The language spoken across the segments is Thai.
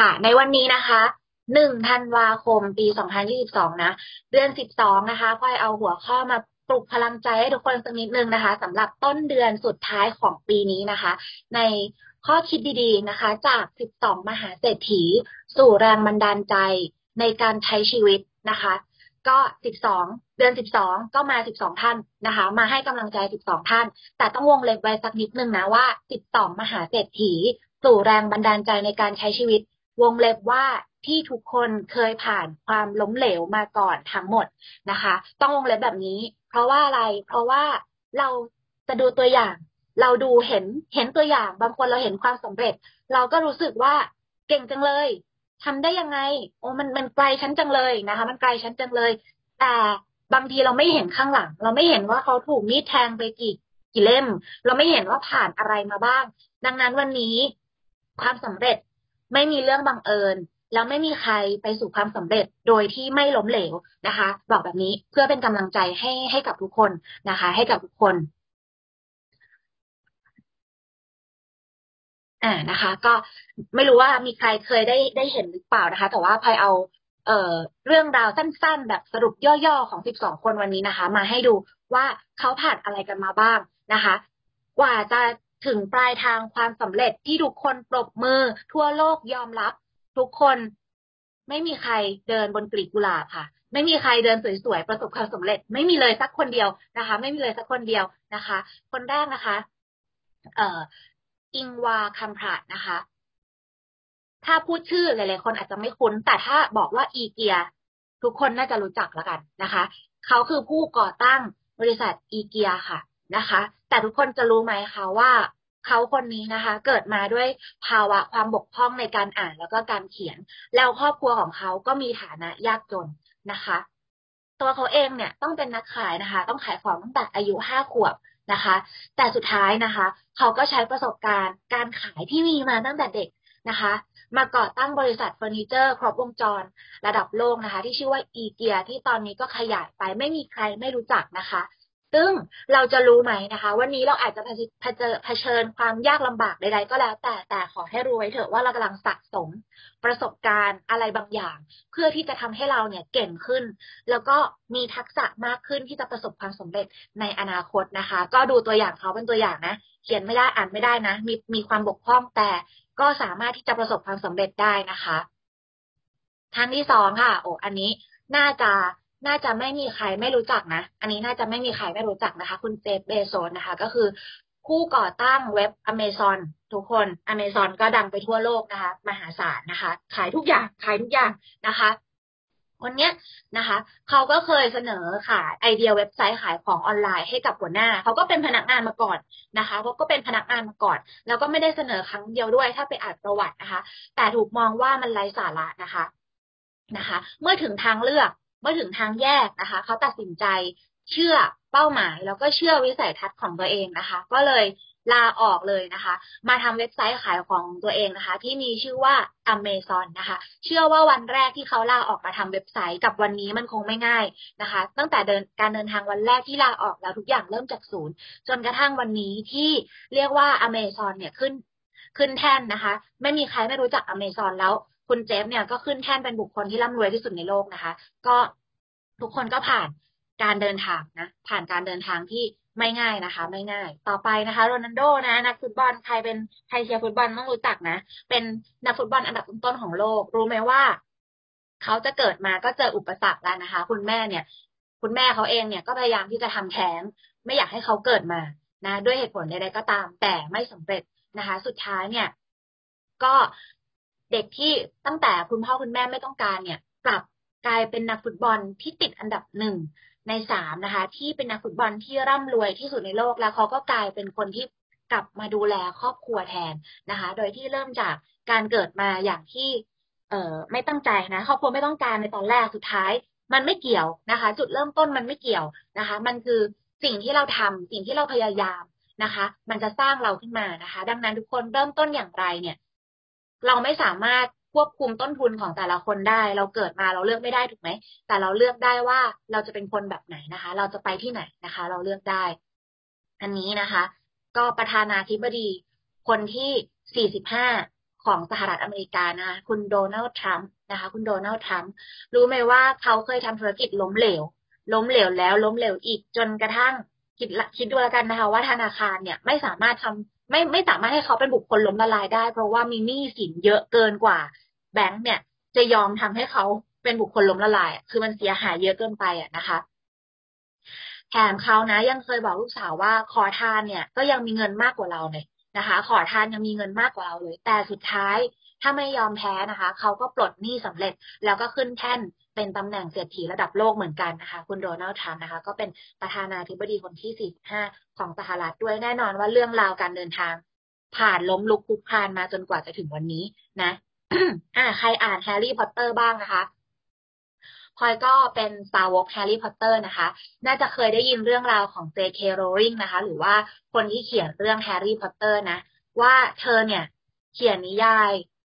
ค่ะ ในวันนี้นะคะหนึ่งธันวาคมปีสองพันยี่สิบสองนะ เดือนสิบสองนะคะค่อยเอาหัวข้อมาปลุกพลังใจให้ทุกคนสักนิดนึงนะคะสำหรับต้นเดือนสุดท้ายของปีนี้นะคะ ในข้อคิดดีๆนะคะ จากสิบสองมหาเศรษฐี สู่แรงบันดาลใจในการใช้ชีวิตนะคะ ก็สิบสองเดือนสิบสองก็มาสิบสองท่านนะคะ มาให้กำลังใจสิบสองท่าน แต่ต้องวงเล็บไว้สักนิดนึงนะว่าสิบสองมหาเศรษฐี สู่แรงบันดาลใจในการใช้ชีวิต วงเล็บว่าที่ทุกคนเคยผ่านความล้มเหลวมาก่อนทั้งหมดนะคะ ต้องวงเล็บแบบนี้ เพราะว่าอะไร เพราะว่าเราจะดูตัวอย่าง เราดูเห็นเห็นตัวอย่าง บางคนเราเห็นความสำเร็จ เราก็รู้สึกว่าเก่งจังเลยทำได้ยังไง โอ้มันมันไกลฉันจังเลยนะคะ มันไกลฉันจังเลย แต่บางทีเราไม่เห็นข้างหลัง เราไม่เห็นว่าเขาถูกมีดแทงไปกี่กี่เล่ม เราไม่เห็นว่าผ่านอะไรมาบ้าง ดังนั้นวันนี้ความสำเร็จ ไม่มีเรื่องบังเอิญ แล้วไม่มีใครไปสู่ความสำเร็จโดยที่ไม่ล้มเหลวนะคะ บอกแบบนี้เพื่อเป็นกำลังใจให้ให้กับทุกคนนะคะ ให้กับทุกคนอ่านะคะ ก็ไม่รู้ว่ามีใครเคยได้ได้เห็นหรือเปล่านะคะ แต่ว่าพายเอาเอ่อเรื่องราวสั้นๆ แบบสรุปย่อๆ ของสิบสองคนวันนี้นะคะ มาให้ดูว่าเขาผ่านอะไรกันมาบ้างนะคะ กว่าจะ ถึงปลายทางความสำเร็จที่ทุกคนปรบมือ ทั่วโลกยอมรับ ทุกคนไม่มีใครเดินบนกลีบกุหลาบค่ะ ไม่มีใครเดินสวยๆประสบความสำเร็จ ไม่มีเลยสักคนเดียวนะคะ ไม่มีเลยสักคนเดียวนะคะ คนแรกนะคะ เอ่ออิงวาคัมพระนะคะ ถ้าพูดชื่อหลายๆคนอาจจะไม่คุ้น แต่ถ้าบอกว่าอีเกีย ทุกคนน่าจะรู้จักแล้วกันนะคะ เขาคือผู้ก่อตั้งบริษัทอีเกียค่ะ นะคะ แต่ทุกคนจะรู้ไหมคะว่าเขาคนนี้นะคะ เกิดมาด้วยภาวะความบกพร่องในการอ่านแล้วก็การเขียน แล้วครอบครัวของเขาก็มีฐานะยากจนนะคะ ตัวเขาเองเนี่ยต้องเป็นนักขายนะคะ ต้องขายของตั้งแต่อายุห้าขวบนะคะ แต่สุดท้ายนะคะ เขาก็ใช้ประสบการณ์การขายที่มีมาตั้งแต่เด็กนะคะ มาก่อตั้งบริษัทเฟอร์นิเจอร์ครบวงจรระดับโลกนะคะ ที่ชื่อว่าอีเกียที่ตอนนี้ก็ขยายไปไม่มีใครไม่รู้จักนะคะ ซึ่งเราจะรู้ไหมนะคะ วันนี้เราอาจจะเผชิญความยากลำบากใดๆก็แล้ว แต่แต่ขอให้รู้ไว้เถอะว่าเรากำลังสะสมประสบการณ์อะไรบางอย่าง เพื่อที่จะทำให้เราเนี่ยเก่งขึ้น แล้วก็มีทักษะมากขึ้นที่จะประสบความสำเร็จในอนาคตนะคะ ก็ดูตัวอย่างเขาเป็นตัวอย่างนะ เขียนไม่ได้อ่านไม่ได้นะ มีมีความบกพร่องแต่ก็สามารถที่จะประสบความสำเร็จได้นะคะท่านที่สองค่ะ โอ้อันนี้น่าจะ น่าจะไม่มีใครไม่รู้จักนะ อันนี้น่าจะไม่มีใครไม่รู้จักนะคะ คุณเจฟเบโซนนะคะ ก็คือผู้ก่อตั้งเว็บอเมซอนทุกคนอเมซอนก็ดังไปทั่วโลกนะคะ มหาศาลนะคะ ขายทุกอย่าง ขายทุกอย่างนะคะวันนี้นะคะ เขาก็เคยเสนอขายไอเดียเว็บไซต์ขายของออนไลน์ให้กับหัวหน้า เขาก็เป็นพนักงานมาก่อนนะคะเขาก็เป็นพนักงานมาก่อน แล้วก็ไม่ได้เสนอครั้งเดียวด้วย ถ้าไปอ่านประวัตินะคะ แต่ถูกมองว่ามันไร้สาระนะคะนะคะ เมื่อถึงทางเลือก เมื่อถึงทางแยกนะคะ เขาตัดสินใจเชื่อเป้าหมาย แล้วก็เชื่อวิสัยทัศน์ของตัวเองนะคะ ก็เลยลาออกเลยนะคะ มาทำเว็บไซต์ขายของตัวเองนะคะ ที่มีชื่อว่า Amazon นะคะ เชื่อว่าวันแรกที่เขาลาออกมาทำเว็บไซต์กับวันนี้มันคงไม่ง่ายนะคะ ตั้งแต่เดินการเดินทางวันแรกที่ลาออกแล้วทุกอย่างเริ่มจากศูนย์ จนกระทั่งวันนี้ที่เรียกว่า Amazon เนี่ยขึ้นขึ้นแท่นนะคะ ไม่มีใครไม่รู้จัก Amazon แล้ว คุณเจฟเนี่ยก็ขึ้นแท่นเป็นบุคคลที่ร่ำรวยที่สุดในโลกนะคะ ก็ทุกคนก็ผ่านการเดินทางนะ ผ่านการเดินทางที่ไม่ง่ายนะคะ ไม่ง่าย ต่อไปนะคะโรนัลโดนะนักฟุตบอลใครเป็นใครเชียร์ฟุตบอลต้องรู้จักนะ เป็นนักฟุตบอลอันดับต้นๆของโลก รู้ไหมว่าเขาจะเกิดมาก็เจออุปสรรคแล้วนะคะ คุณแม่เนี่ย คุณแม่เขาเองเนี่ยก็พยายามที่จะทำแท้งไม่อยากให้เขาเกิดมานะ ด้วยเหตุผลใดๆก็ตาม แต่ไม่สำเร็จนะคะ สุดท้ายเนี่ย ก็ เด็กที่ตั้งแต่คุณพ่อคุณแม่ไม่ต้องการเนี่ย กลับกลายเป็นนักฟุตบอลที่ติดอันดับหนึ่งในสามนะคะ ที่เป็นนักฟุตบอลที่ร่ำรวยที่สุดในโลกแล้วเขาก็กลายเป็นคนที่กลับมาดูแลครอบครัวแทนนะคะ โดยที่เริ่มจากการเกิดมาอย่างที่ เอ่อไม่ตั้งใจนะครอบครัวไม่ต้องการในตอนแรกสุดท้าย มันไม่เกี่ยวนะคะ จุดเริ่มต้นมันไม่เกี่ยวนะคะ มันคือสิ่งที่เราทำสิ่งที่เราพยายามนะคะ มันจะสร้างเราขึ้นมานะคะ ดังนั้นทุกคนเริ่มต้นอย่างไรเนี่ย เราไม่สามารถควบคุมต้นทุนของแต่ละคนได้ เราเกิดมาเราเลือกไม่ได้ถูกไหม แต่เราเลือกได้ว่าเราจะเป็นคนแบบไหนนะคะ เราจะไปที่ไหนนะคะ เราเลือกได้ อันนี้นะคะ ก็ประธานาธิบดีคนที่ 45 ของสหรัฐอเมริกานะคะคุณโดนัลด์ทรัมป์นะคะ คุณโดนัลด์ทรัมป์รู้ไหมว่าเขาเคยทำธุรกิจล้มเหลว ล้มเหลวแล้วล้มเหลวอีกจนกระทั่งคิดคิดดูแล้วกันนะคะ ว่าธนาคารเนี่ยไม่สามารถทำ ไม่ไม่สามารถให้เขาเป็นบุคคลล้มละลายได้ เพราะว่ามีหนี้สินเยอะเกินกว่า แบงก์เนี่ย จะยอมทำให้เขาเป็นบุคคลล้มละลาย คือมันเสียหายเยอะเกินไปอะนะคะแถมเขานะ ยังเคยบอกลูกสาวว่าขอทานเนี่ย ก็ยังมีเงินมากกว่าเราเลยนะคะ ขอทานยังมีเงินมากกว่าเราเลย แต่สุดท้ายถ้าไม่ยอมแพ้นะคะ เขาก็ปลดหนี้สำเร็จแล้วก็ขึ้นแท่น เป็นตำแหน่งเศรษฐีระดับโลกเหมือนกันนะคะ คุณโดนัลด์ทรัมป์นะคะ ก็เป็นประธานาธิบดีคนที่ 45 ของสหรัฐด้วยแน่นอนว่าเรื่องราวการเดินทาง ผ่านล้มลุกคุกคานมาจนกว่าจะถึงวันนี้นะอ่าใครอ่านแฮร์รี่พอตเตอร์บ้างนะคะพลอยก็เป็นสาวกแฮร์รี่พอตเตอร์นะคะ น่าจะเคยได้ยินเรื่องราวของ J.K. Rowling นะคะ หรือว่าคนที่เขียนเรื่องแฮร์รี่พอตเตอร์นะ ว่าเธอเนี่ย เขียนนิยาย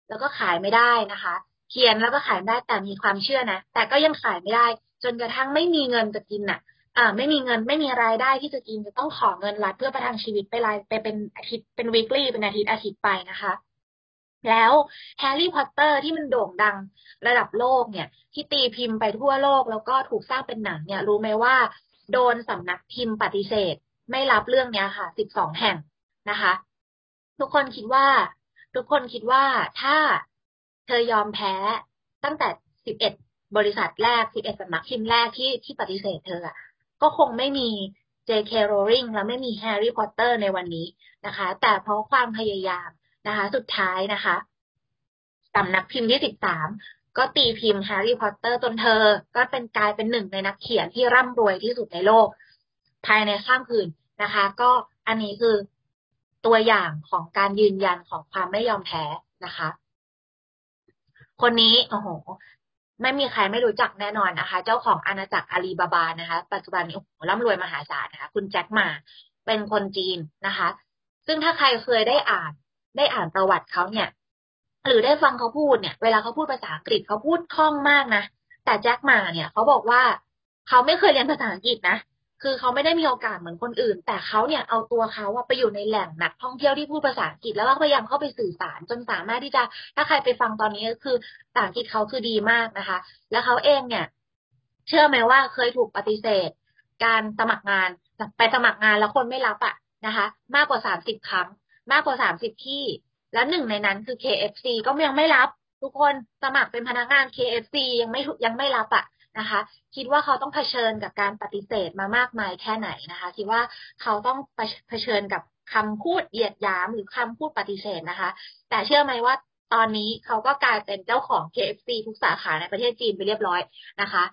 แล้วก็ขายไม่ได้นะคะ เขียนแล้วก็ขายได้แต่มีความเชื่อนะแต่ก็ยังขายไม่ได้ จนกระทั่งไม่มีเงินจะกินน่ะอ่าไม่มีเงินไม่มีรายได้ที่จะกินจะต้องขอเงินรัฐเพื่อประทังชีวิตไปรายไปเป็นอาทิตย์เป็น weekly เป็นอาทิตย์อาทิตย์ไปนะคะ แล้วแฮร์รี่พอตเตอร์ที่มันโด่งดังระดับโลกเนี่ย ที่ตีพิมพ์ไปทั่วโลกแล้วก็ถูกสร้างเป็นหนังเนี่ย รู้ไหมว่า โดนสำนักพิมพ์ปฏิเสธ ไม่รับเรื่องเนี้ยค่ะสิบสองแห่งนะคะ ทุกคนคิดว่า ทุกคนคิดว่าถ้า เธอยอมแพ้ตั้งแต่สิบเอ็ดบริษัทแรกสิบเอ็ดสำนักพิมพ์แรกที่ที่ปฏิเสธเธออะก็คงไม่มี J.K. Rowling และไม่มี Harry Potter ในวันนี้นะคะ แต่เพราะความพยายามนะคะ สุดท้ายนะคะสำนักพิมพ์ที่สิบสามก็ตีพิมพ์แฮร์รี่พอตเตอร์จนเธอ ก็เป็นกลายเป็นหนึ่งในนักเขียนที่ร่ำรวยที่สุดในโลก ภายในข้ามคืนนะคะ ก็อันนี้คือตัวอย่างของการยืนยันของความไม่ยอมแพ้นะคะ คนนี้โอ้โหไม่มีใครไม่รู้จักแน่นอนนะคะ เจ้าของอาณาจักรอาลีบาบานะคะ ปัจจุบันนี้โอ้โหร่ำรวยมหาศาลนะคะ คุณแจ็คมาเป็นคนจีนนะคะ ซึ่งถ้าใครเคยได้อ่านได้อ่านประวัติเขาเนี่ย หรือได้ฟังเขาพูดเนี่ย เวลาเขาพูดภาษาอังกฤษเขาพูดคล่องมากนะ แต่แจ็คมาเนี่ยเขาบอกว่าเขาไม่เคยเรียนภาษาอังกฤษนะ คือเขาไม่ได้มีโอกาสเหมือนคนอื่น แต่เขาเนี่ยเอาตัวเขาไปอยู่ในแหล่งนักท่องเที่ยวที่พูดภาษาอังกฤษแล้วก็พยายามเข้าไปสื่อสารจนสามารถที่จะ ถ้าใครไปฟังตอนนี้ก็คือภาษาอังกฤษเขาคือดีมากนะคะ แล้วเขาเองเนี่ย เชื่อไหมว่าเคยถูกปฏิเสธ การสมัครงานไปสมัครงานแล้วคนไม่รับอะนะคะ มากกว่าสามสิบครั้ง มากกว่าสามสิบที่ แล้วหนึ่งในนั้นคือ KFC ก็ยังไม่รับ ทุกคนสมัครเป็นพนักงาน KFC ยังไม่ยังไม่รับอะ นะคะ คิดว่าเขาต้องเผชิญกับการปฏิเสธมามากมายแค่ไหนนะคะ คิดว่าเขาต้องเผชิญกับคำพูดเหยียดหยามหรือคำพูดปฏิเสธนะคะ แต่เชื่อไหมว่าตอนนี้เขาก็กลายเป็นเจ้าของ KFC ทุกสาขาในประเทศจีนไปเรียบร้อยนะคะ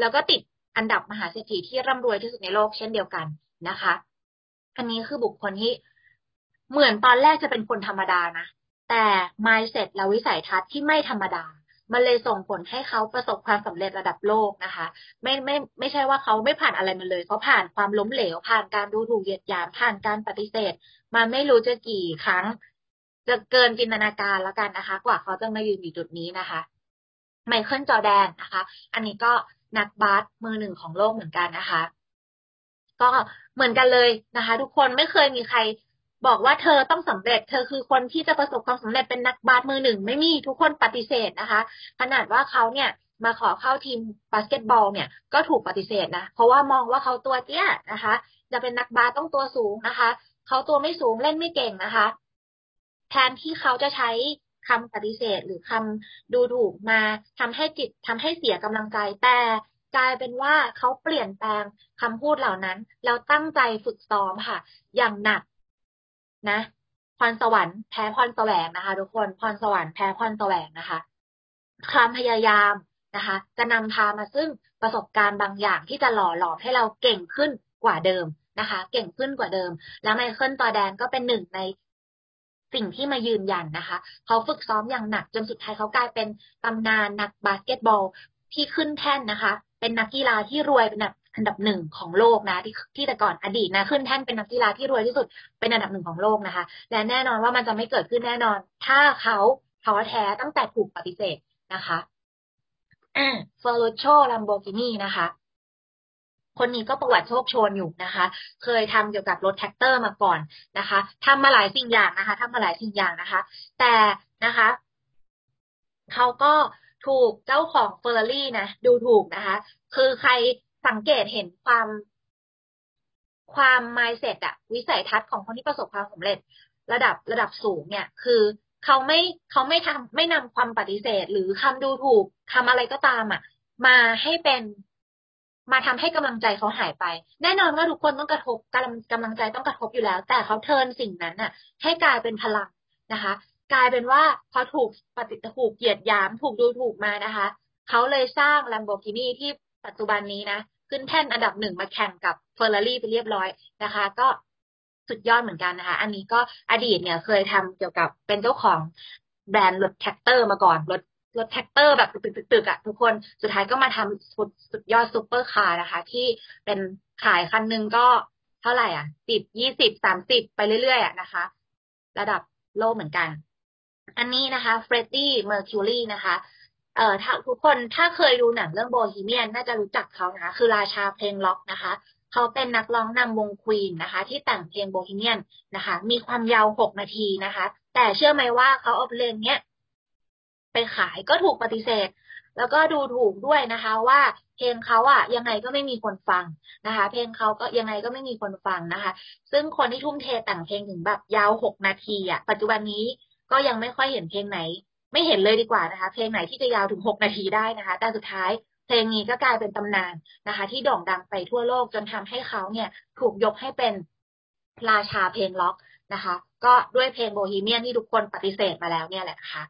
แล้วก็ติดอันดับมหาเศรษฐีที่ร่ำรวยที่สุดในโลกเช่นเดียวกันนะคะ อันนี้คือบุคคลที่เหมือนตอนแรกจะเป็นคนธรรมดานะ แต่ mindset และวิสัยทัศน์ที่ไม่ธรรมดา มันเลยส่งผลให้เขาประสบความสำเร็จระดับโลกนะคะ ไม่ไม่ไม่ใช่ว่าเขาไม่ผ่านอะไรมาเลยเขาผ่านความล้มเหลว ผ่านการดูถูกเหยียดหยามผ่านการปฏิเสธ มาไม่รู้จะกี่ครั้ง จะเกินจินตนาการแล้วกันนะคะ กว่าเขาจะมายืนอยู่จุดนี้นะคะไมเคิลจอร์แดนนะคะ อันนี้ก็นักบาสมือหนึ่งของโลกเหมือนกันนะคะ ก็เหมือนกันเลยนะคะ ทุกคนไม่เคยมีใคร บอกว่าเธอต้องสำเร็จ เธอคือคนที่จะประสบความสำเร็จเป็นนักบาสมือหนึ่ง ไม่มีทุกคนปฏิเสธนะคะ ขนาดว่าเขาเนี่ยมาขอเข้าทีมบาสเกตบอลเนี่ยก็ถูกปฏิเสธนะเพราะว่ามองว่าเขาตัวเตี้ยนะคะ จะเป็นนักบาสต้องตัวสูงนะคะ เขาตัวไม่สูงเล่นไม่เก่งนะคะ แทนที่เขาจะใช้คำปฏิเสธหรือคำดูถูกมาทำให้จิตทำให้เสียกำลังใจแต่กลายเป็นว่าเขาเปลี่ยนแปลงคำพูดเหล่านั้น แล้วตั้งใจฝึกซ้อมค่ะ อย่างหนัก นะพรสวรรค์แพ้พรแสวงนะคะ ทุกคนพรสวรรค์แพ้พรแสวงนะคะความพยายามนะคะ จะนำพามาซึ่งประสบการณ์บางอย่างที่จะหล่อหลอมให้เราเก่งขึ้นกว่าเดิมนะคะ เก่งขึ้นกว่าเดิม แล้วไมเคิลจอร์แดนก็เป็นหนึ่งในสิ่งที่มายืนยันนะคะ เขาฝึกซ้อมอย่างหนักจนสุดท้ายเขากลายเป็นตำนานนักบาสเกตบอลที่ขึ้นแท่นนะคะ เป็นนักกีฬาที่รวยเป็นแบบ อันดับหนึ่งของโลกนะที่ที่แต่ก่อนอดีตนะขึ้นแท่นเป็นนักกีฬาที่รวยที่สุดเป็นอันดับหนึ่งของโลกนะคะ และแน่นอนว่ามันจะไม่เกิดขึ้นแน่นอน ถ้าเขาท้อแท้ตั้งแต่ถูกปฏิเสธนะคะอ่าเฟอร์โลโชลัมโบกินีนะคะคนนี้ก็ประวัติโชกโชนอยู่นะคะ เคยทำเกี่ยวกับรถแทรกเตอร์มาก่อนนะคะทำมาหลายสิ่งอย่างนะคะทำมาหลายสิ่งอย่างนะคะ แต่นะคะ เขาก็ถูกเจ้าของเฟอร์รารี่นะ ดูถูกนะคะ คือใคร สังเกตเห็นความความ mindset อะวิสัยทัศน์ของคนที่ประสบความสำเร็จ ระดับระดับสูงเนี่ย คือเขาไม่เขาไม่ทำไม่นำความปฏิเสธ หรือคำดูถูกทำอะไรก็ตามอะมาให้เป็นมาทำให้กำลังใจเขาหายไป แน่นอนว่าทุกคนต้องกระทบกำลังกำลังใจต้องกระทบอยู่แล้ว แต่เขาเทินสิ่งนั้นน่ะ ให้กลายเป็นพลังนะคะ กลายเป็นว่าพอถูกปฏิถูกเหยียดหยาม ถูกดูถูกมานะคะ เขาเลยสร้าง Lamborghini ที่ปัจจุบันนี้นะ ขึ้นแท่นอันดับหนึ่งมาแข่งกับเฟอร์รารี่ไปเรียบร้อยนะคะ ก็สุดยอดเหมือนกันนะคะ อันนี้ก็อดีตเนี่ยเคยทำเกี่ยวกับเป็นเจ้าของแบรนด์รถแทรกเตอร์มาก่อนรถรถแทรกเตอร์แบบตึกๆอะทุกคนสุดท้ายก็มาทำสุดสุดยอดซูเปอร์คาร์นะคะ ที่เป็นขายคันหนึ่งก็เท่าไหร่อะสิบยี่สิบสามสิบไปเรื่อยๆอะนะคะ ระดับโลกเหมือนกัน อันนี้นะคะเฟรดดี้เมอร์คิวรีนะคะ เอ่อถ้าทุกคนถ้าเคยดูหนังเรื่องโบฮีเมียนน่าจะรู้จักเขานะคะ คือราชาเพลงร็อกนะคะ เขาเป็นนักร้องนำวงควีนนะคะ ที่แต่งเพลงโบฮีเมียนนะคะ มีความยาวหกนาทีนะคะ แต่เชื่อไหมว่าเขาเอาเพลงเนี้ยไปขายก็ถูกปฏิเสธ แล้วก็ดูถูกด้วยนะคะ ว่าเพลงเขาอะยังไงก็ไม่มีคนฟังนะคะ เพลงเขาก็ยังไงก็ไม่มีคนฟังนะคะ ซึ่งคนที่ทุ่มเทแต่งเพลงถึงแบบยาวหกนาทีอะปัจจุบันนี้ก็ยังไม่ค่อยเห็นเพลงไหน ไม่เห็นเลยดีกว่านะคะ เพลงไหนที่จะยาวถึงหกนาทีได้นะคะ แต่สุดท้ายเพลงนี้ก็กลายเป็นตำนานนะคะ ที่โด่งดังไปทั่วโลกจนทำให้เขาเนี่ยถูกยกให้เป็นราชาเพลงล็อกนะคะ ก็ด้วยเพลงโบฮีเมียนที่ทุกคนปฏิเสธมาแล้วเนี่ยแหละนะคะ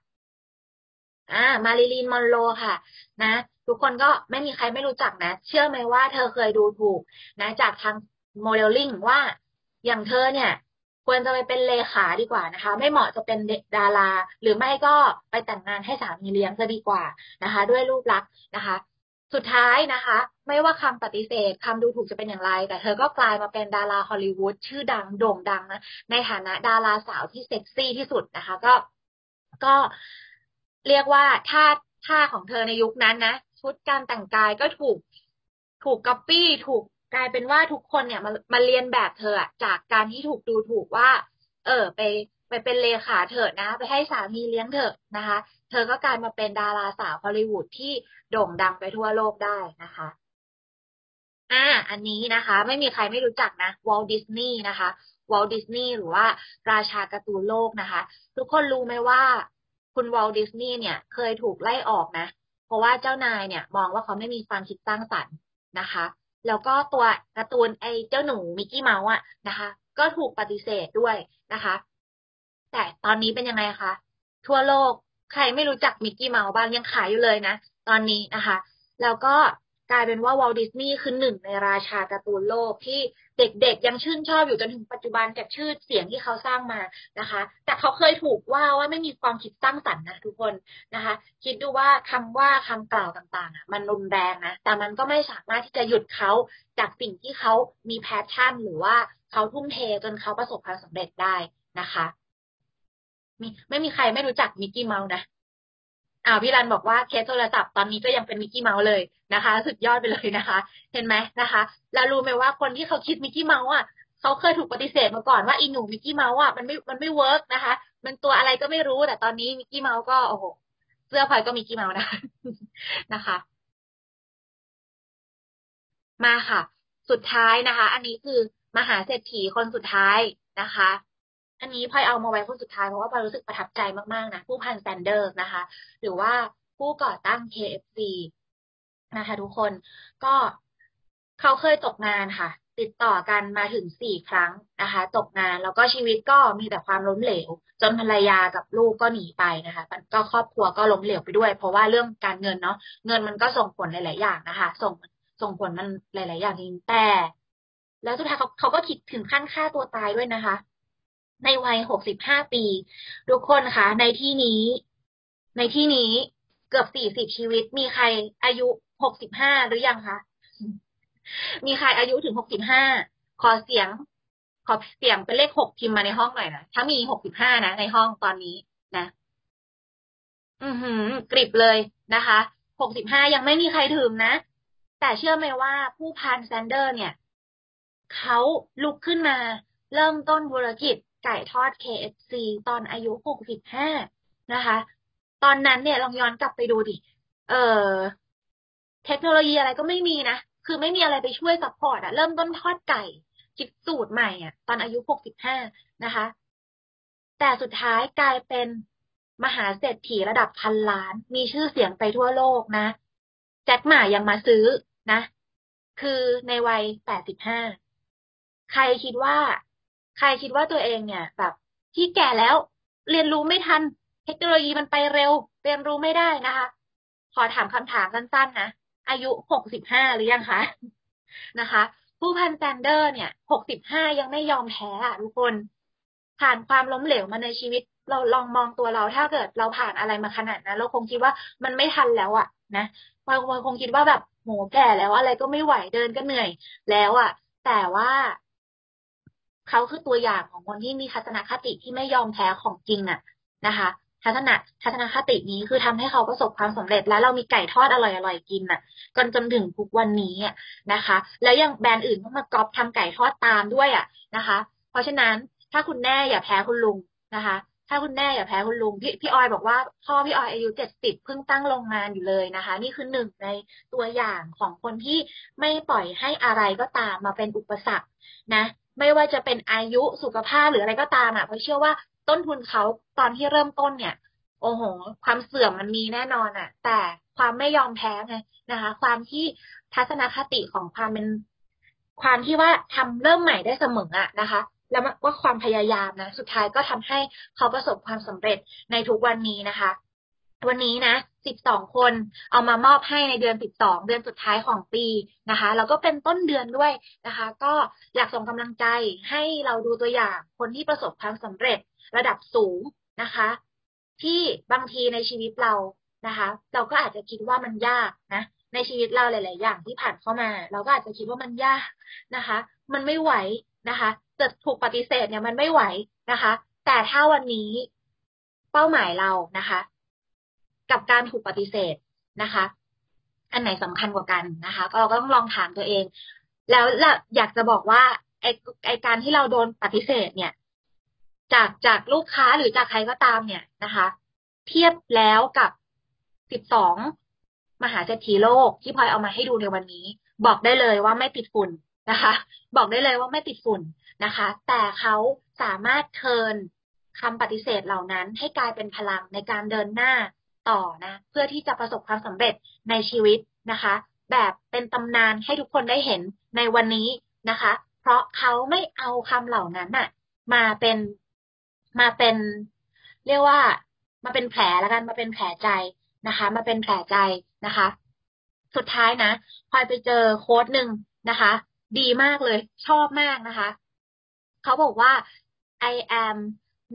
อ่ามาริลีนมอนโรค่ะนะ ทุกคนก็ไม่มีใครไม่รู้จักนะ เชื่อไหมว่าเธอเคยดูถูกนะ จากทางโมเดลลิ่งว่าอย่างเธอเนี่ย ควรจะไปเป็นเลขาดีกว่านะคะ ไม่เหมาะจะเป็นดารา หรือไม่ก็ไปแต่งงานให้สามีเลี้ยงจะดีกว่านะคะ ด้วยรูปลักษณ์นะคะ สุดท้ายนะคะ ไม่ว่าคำปฏิเสธคำดูถูกจะเป็นอย่างไร แต่เธอก็กลายมาเป็นดาราฮอลลีวูดชื่อดังโด่งดังนะในฐานะดาราสาวที่เซ็กซี่ที่สุดนะคะ ก็ก็เรียกว่าท่าท่าของเธอในยุคนั้นนะชุดการแต่งกายก็ถูกถูกก๊อปปี้ถูก กลายเป็นว่าทุกคนเนี่ยมามาเรียนแบบเธอจากการที่ถูกดูถูกว่า เออไปไปเป็นเลขาเถอะนะ ไปให้สามีเลี้ยงเถอะนะคะ เธอก็กลายมาเป็นดาราสาวฮอลลีวูดที่โด่งดังไปทั่วโลกได้นะคะอ่าอันนี้นะคะ ไม่มีใครไม่รู้จักนะวอลดิสนีย์นะคะวอลดิสนีย์หรือว่าราชาการ์ตูนโลกนะคะ ทุกคนรู้ไหมว่า คุณวอลดิสนีย์เนี่ยเคยถูกไล่ออกนะ เพราะว่าเจ้านายเนี่ย มองว่าเขาไม่มีความคิดสร้างสรรค์นะคะ แล้วก็ตัวการ์ตูนไอ้เจ้าหนูมิกกี้เมาส์อะนะคะ ก็ถูกปฏิเสธด้วยนะคะ แต่ตอนนี้เป็นยังไงคะ ทั่วโลกใครไม่รู้จักมิกกี้เมาส์บ้างยังขายอยู่เลยนะ ตอนนี้นะคะ แล้วก็ กลายเป็นว่าวอลดิสนีย์คือหนึ่งในราชาการ์ตูนโลกที่เด็กๆ ยังชื่นชอบอยู่จนถึงปัจจุบันจากชื่อเสียงที่เขาสร้างมานะคะ แต่เขาเคยถูกว่าว่าไม่มีความคิดสร้างสรรค์นะทุกคนนะคะ คิดดูว่าคำว่าคำกล่าวต่างๆมันรุนแรงนะ แต่มันก็ไม่สามารถที่จะหยุดเขาจากสิ่งที่เขามี passion หรือว่าเขาทุ่มเทจนเขาประสบความสำเร็จได้นะคะมีไม่มีใครไม่รู้จักมิกกี้เมาส์นะ อ่าพี่รันบอกว่าเคสโทรศัพท์ตอนนี้ก็ยังเป็นมิกกี้เมาส์เลยนะคะ สุดยอดไปเลยนะคะ เห็นไหมนะคะ แล้วรู้ไหมว่าคนที่เขาคิดมิกกี้เมาส์อะเขาเคยถูกปฏิเสธมาก่อนว่าอีหนูมิกกี้เมาส์อะมันไม่มันไม่ work นะคะ มันตัวอะไรก็ไม่รู้แต่ตอนนี้มิกกี้เมาส์ก็โอ้โหเสื้อพลอยก็มิกกี้เมาส์นะนะคะ มาค่ะ สุดท้ายนะคะ อันนี้คือมหาเศรษฐีคนสุดท้ายนะคะ อันนี้พลอยเอามาไว้คนสุดท้ายเพราะว่าพลอยรู้สึกประทับใจมากๆนะผู้พันแซนเดอร์นะคะ หรือว่าผู้ก่อตั้ง KFC นะคะทุกคนก็เขาเคยตกงานค่ะ ติดต่อกันมาถึงสี่ครั้งนะคะ ตกงานแล้วก็ชีวิตก็มีแต่ความล้มเหลว จนภรรยากับลูกก็หนีไปนะคะ ก็ครอบครัวก็ล้มเหลวไปด้วย เพราะว่าเรื่องการเงินเนาะเงินมันก็ส่งผลหลาย ๆ อย่างนะคะ ส่งส่งผลมันหลาย ๆ อย่างจริงแต่ แล้วสุดท้ายเขาเขาก็คิดถึงขั้นฆ่าตัวตายด้วยนะคะ ในวัยหกสิบห้าปี ทุกคนคะในที่นี้ ในที่นี้เกือบสี่สิบชีวิต มีใครอายุหกสิบห้าหรือยังคะมีใครอายุถึงหกสิบห้าขอเสียง ขอเสียงเป็นเลขหกพิมพ์มาในห้องหน่อยนะถ้ามีหกสิบห้านะในห้องตอนนี้นะอือหือกริบเลยนะคะหกสิบห้ายังไม่มีใครถึงนะ แต่เชื่อไหมว่าผู้พันแซนเดอร์ เนี่ยเขาลุกขึ้นมา เริ่มต้นธุรกิจ ไก่ทอด KFC ตอนอายุหกสิบห้านะคะ ตอนนั้นเนี่ยลองย้อนกลับไปดูดิ เออเทคโนโลยีอะไรก็ไม่มีนะ คือไม่มีอะไรไปช่วย support อะเริ่มต้นทอดไก่คิดสูตรใหม่อะตอนอายุหกสิบห้านะคะ แต่สุดท้ายกลายเป็นมหาเศรษฐีระดับพันล้าน มีชื่อเสียงไปทั่วโลกนะ แจ็คหมายังมาซื้อนะ คือในวัยแปดสิบห้า ใครคิดว่า ใครคิดว่าตัวเองเนี่ยแบบที่แก่แล้วเรียนรู้ไม่ทัน เทคโนโลยีมันไปเร็ว เรียนรู้ไม่ได้นะคะ ขอถามคำถามสั้นๆนะอายุหกสิบห้าหรือยังคะนะคะ ผู้พันแซนเดอร์เนี่ยหกสิบห้ายังไม่ยอมแพ้อะทุกคน ผ่านความล้มเหลวมาในชีวิต เราลองมองตัวเราถ้าเกิดเราผ่านอะไรมาขนาดนั้นเราคงคิดว่ามันไม่ทันแล้วอะนะบางคนคงคิดว่าแบบโหแก่แล้วอะไรก็ไม่ไหวเดินก็เหนื่อยแล้วอะแต่ว่า เขาคือตัวอย่างของคนที่มีทัศนคติที่ไม่ยอมแพ้ของจริงอะนะคะทัศนทัศนคตินี้คือทำให้เขาประสบความสำเร็จ แล้วเรามีไก่ทอดอร่อยๆกินน่ะจนจนถึงทุกวันนี้นะคะ แล้วยังแบรนด์อื่นก็มาก๊อปทำไก่ทอดตามด้วยอะนะคะ เพราะฉะนั้นถ้าคุณแม่อย่าแพ้คุณลุงนะคะ ถ้าคุณแม่อย่าแพ้คุณลุงพี่พี่ออยบอกว่าพ่อพี่ออยอายุเจ็ดสิบเพิ่งตั้งโรงงานอยู่เลยนะคะ นี่คือหนึ่งในตัวอย่างของคนที่ไม่ปล่อยให้อะไรก็ตามมาเป็นอุปสรรคนะ ไม่ว่าจะเป็นอายุสุขภาพหรืออะไรก็ตามอะเพราะเชื่อว่าต้นทุนเขาตอนที่เริ่มต้นเนี่ย โอ้โห ความเสื่อมมันมีแน่นอนอะ แต่ความไม่ยอมแพ้ไงนะคะ ความที่ทัศนคติของความเป็นความที่ว่าทำเริ่มใหม่ได้เสมออะนะคะ แล้วว่าความพยายามนะ สุดท้ายก็ทำให้เขาประสบความสำเร็จในทุกวันนี้นะคะ วันนี้นะสิบสองคน เอามามอบให้ในเดือนสิบสองเดือนสุดท้ายของปีนะคะ แล้วก็เป็นต้นเดือนด้วยนะคะ ก็อยากส่งกำลังใจให้เราดูตัวอย่างคนที่ประสบความสำเร็จระดับสูงนะคะ ที่บางทีในชีวิตเรานะคะ เราก็อาจจะคิดว่ามันยากนะ ในชีวิตเราหลาย ๆ อย่างที่ผ่านเข้ามา เราก็อาจจะคิดว่ามันยากนะคะ มันไม่ไหวนะคะจะถูกปฏิเสธเนี่ยมันไม่ไหวนะคะ แต่ถ้าวันนี้เป้าหมายเรานะคะ กับการถูกปฏิเสธนะคะ อันไหนสำคัญกว่ากันนะคะ เราก็ต้องลองถามตัวเอง แล้วอยากจะบอกว่าไอไอการที่เราโดนปฏิเสธเนี่ย จากจากลูกค้าหรือจากใครก็ตามเนี่ยนะคะ เทียบแล้วกับสิบสองมหาเศรษฐีโลกที่พลอยเอามาให้ดูในวันนี้ บอกได้เลยว่าไม่ติดฝุ่นนะคะ บอกได้เลยว่าไม่ติดฝุ่นนะคะ แต่เขาสามารถเทินคำปฏิเสธเหล่านั้นให้กลายเป็นพลังในการเดินหน้า ต่อนะ เพื่อที่จะประสบความสำเร็จในชีวิตนะคะ แบบเป็นตำนานให้ทุกคนได้เห็นในวันนี้นะคะ เพราะเขาไม่เอาคำเหล่านั้นน่ะ มาเป็นมาเป็น เรียกว่ามาเป็นแผลแล้วกันมาเป็นแผลใจนะคะ มาเป็นแผลใจนะคะ สุดท้ายนะพลอยไปเจอโค้ดหนึ่งนะคะ ดีมากเลยชอบมากนะคะ เขาบอกว่า I am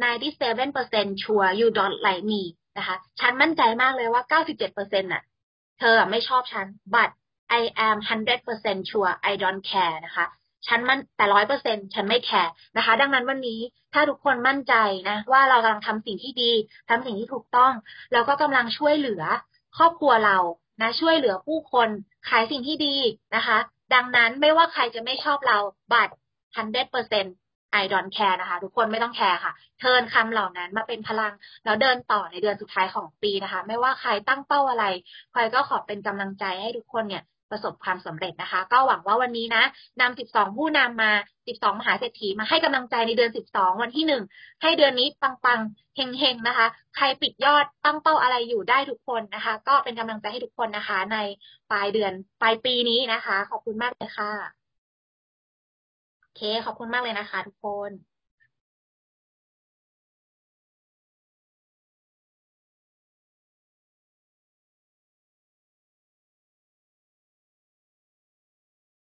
97% sure you don't like me นะคะ ฉันมั่นใจมากเลยว่า 97%น่ะ เธอไม่ชอบฉัน but I am 100% sure I don't care นะคะ ฉันมั่นแต่ร้อยเปอร์เซ็นฉันไม่แคร์นะคะ ดังนั้นวันนี้ถ้าทุกคนมั่นใจนะ ว่าเรากำลังทำสิ่งที่ดีทำสิ่งที่ถูกต้องแล้วก็กำลังช่วยเหลือครอบครัวเรานะช่วยเหลือผู้คนขายสิ่งที่ดีนะคะ ดังนั้นไม่ว่าใครจะไม่ชอบเราบัตร100% I don't care นะคะ ทุกคนไม่ต้องแคร์ค่ะ เทินคำเหล่านั้นมาเป็นพลัง แล้วเดินต่อในเดือนสุดท้ายของปีนะคะ ไม่ว่าใครตั้งเป้าอะไรใครก็ขอเป็นกำลังใจให้ทุกคนเนี่ยประสบความสำเร็จนะคะ ก็หวังว่าวันนี้นะนำ 12 ผู้นำมา 12 มหาเศรษฐีมาให้กำลังใจในเดือน 12 วันที่ 1 ให้เดือนนี้ปังๆเฮงๆนะคะ ใครปิดยอดตั้งเป้าอะไรอยู่ได้ทุกคนนะคะ ก็เป็นกำลังใจให้ทุกคนนะคะ ในปลายเดือนปลายปีนี้นะคะ ขอบคุณมากเลยค่ะ เคขอบคุณมากเลยนะคะทุกคน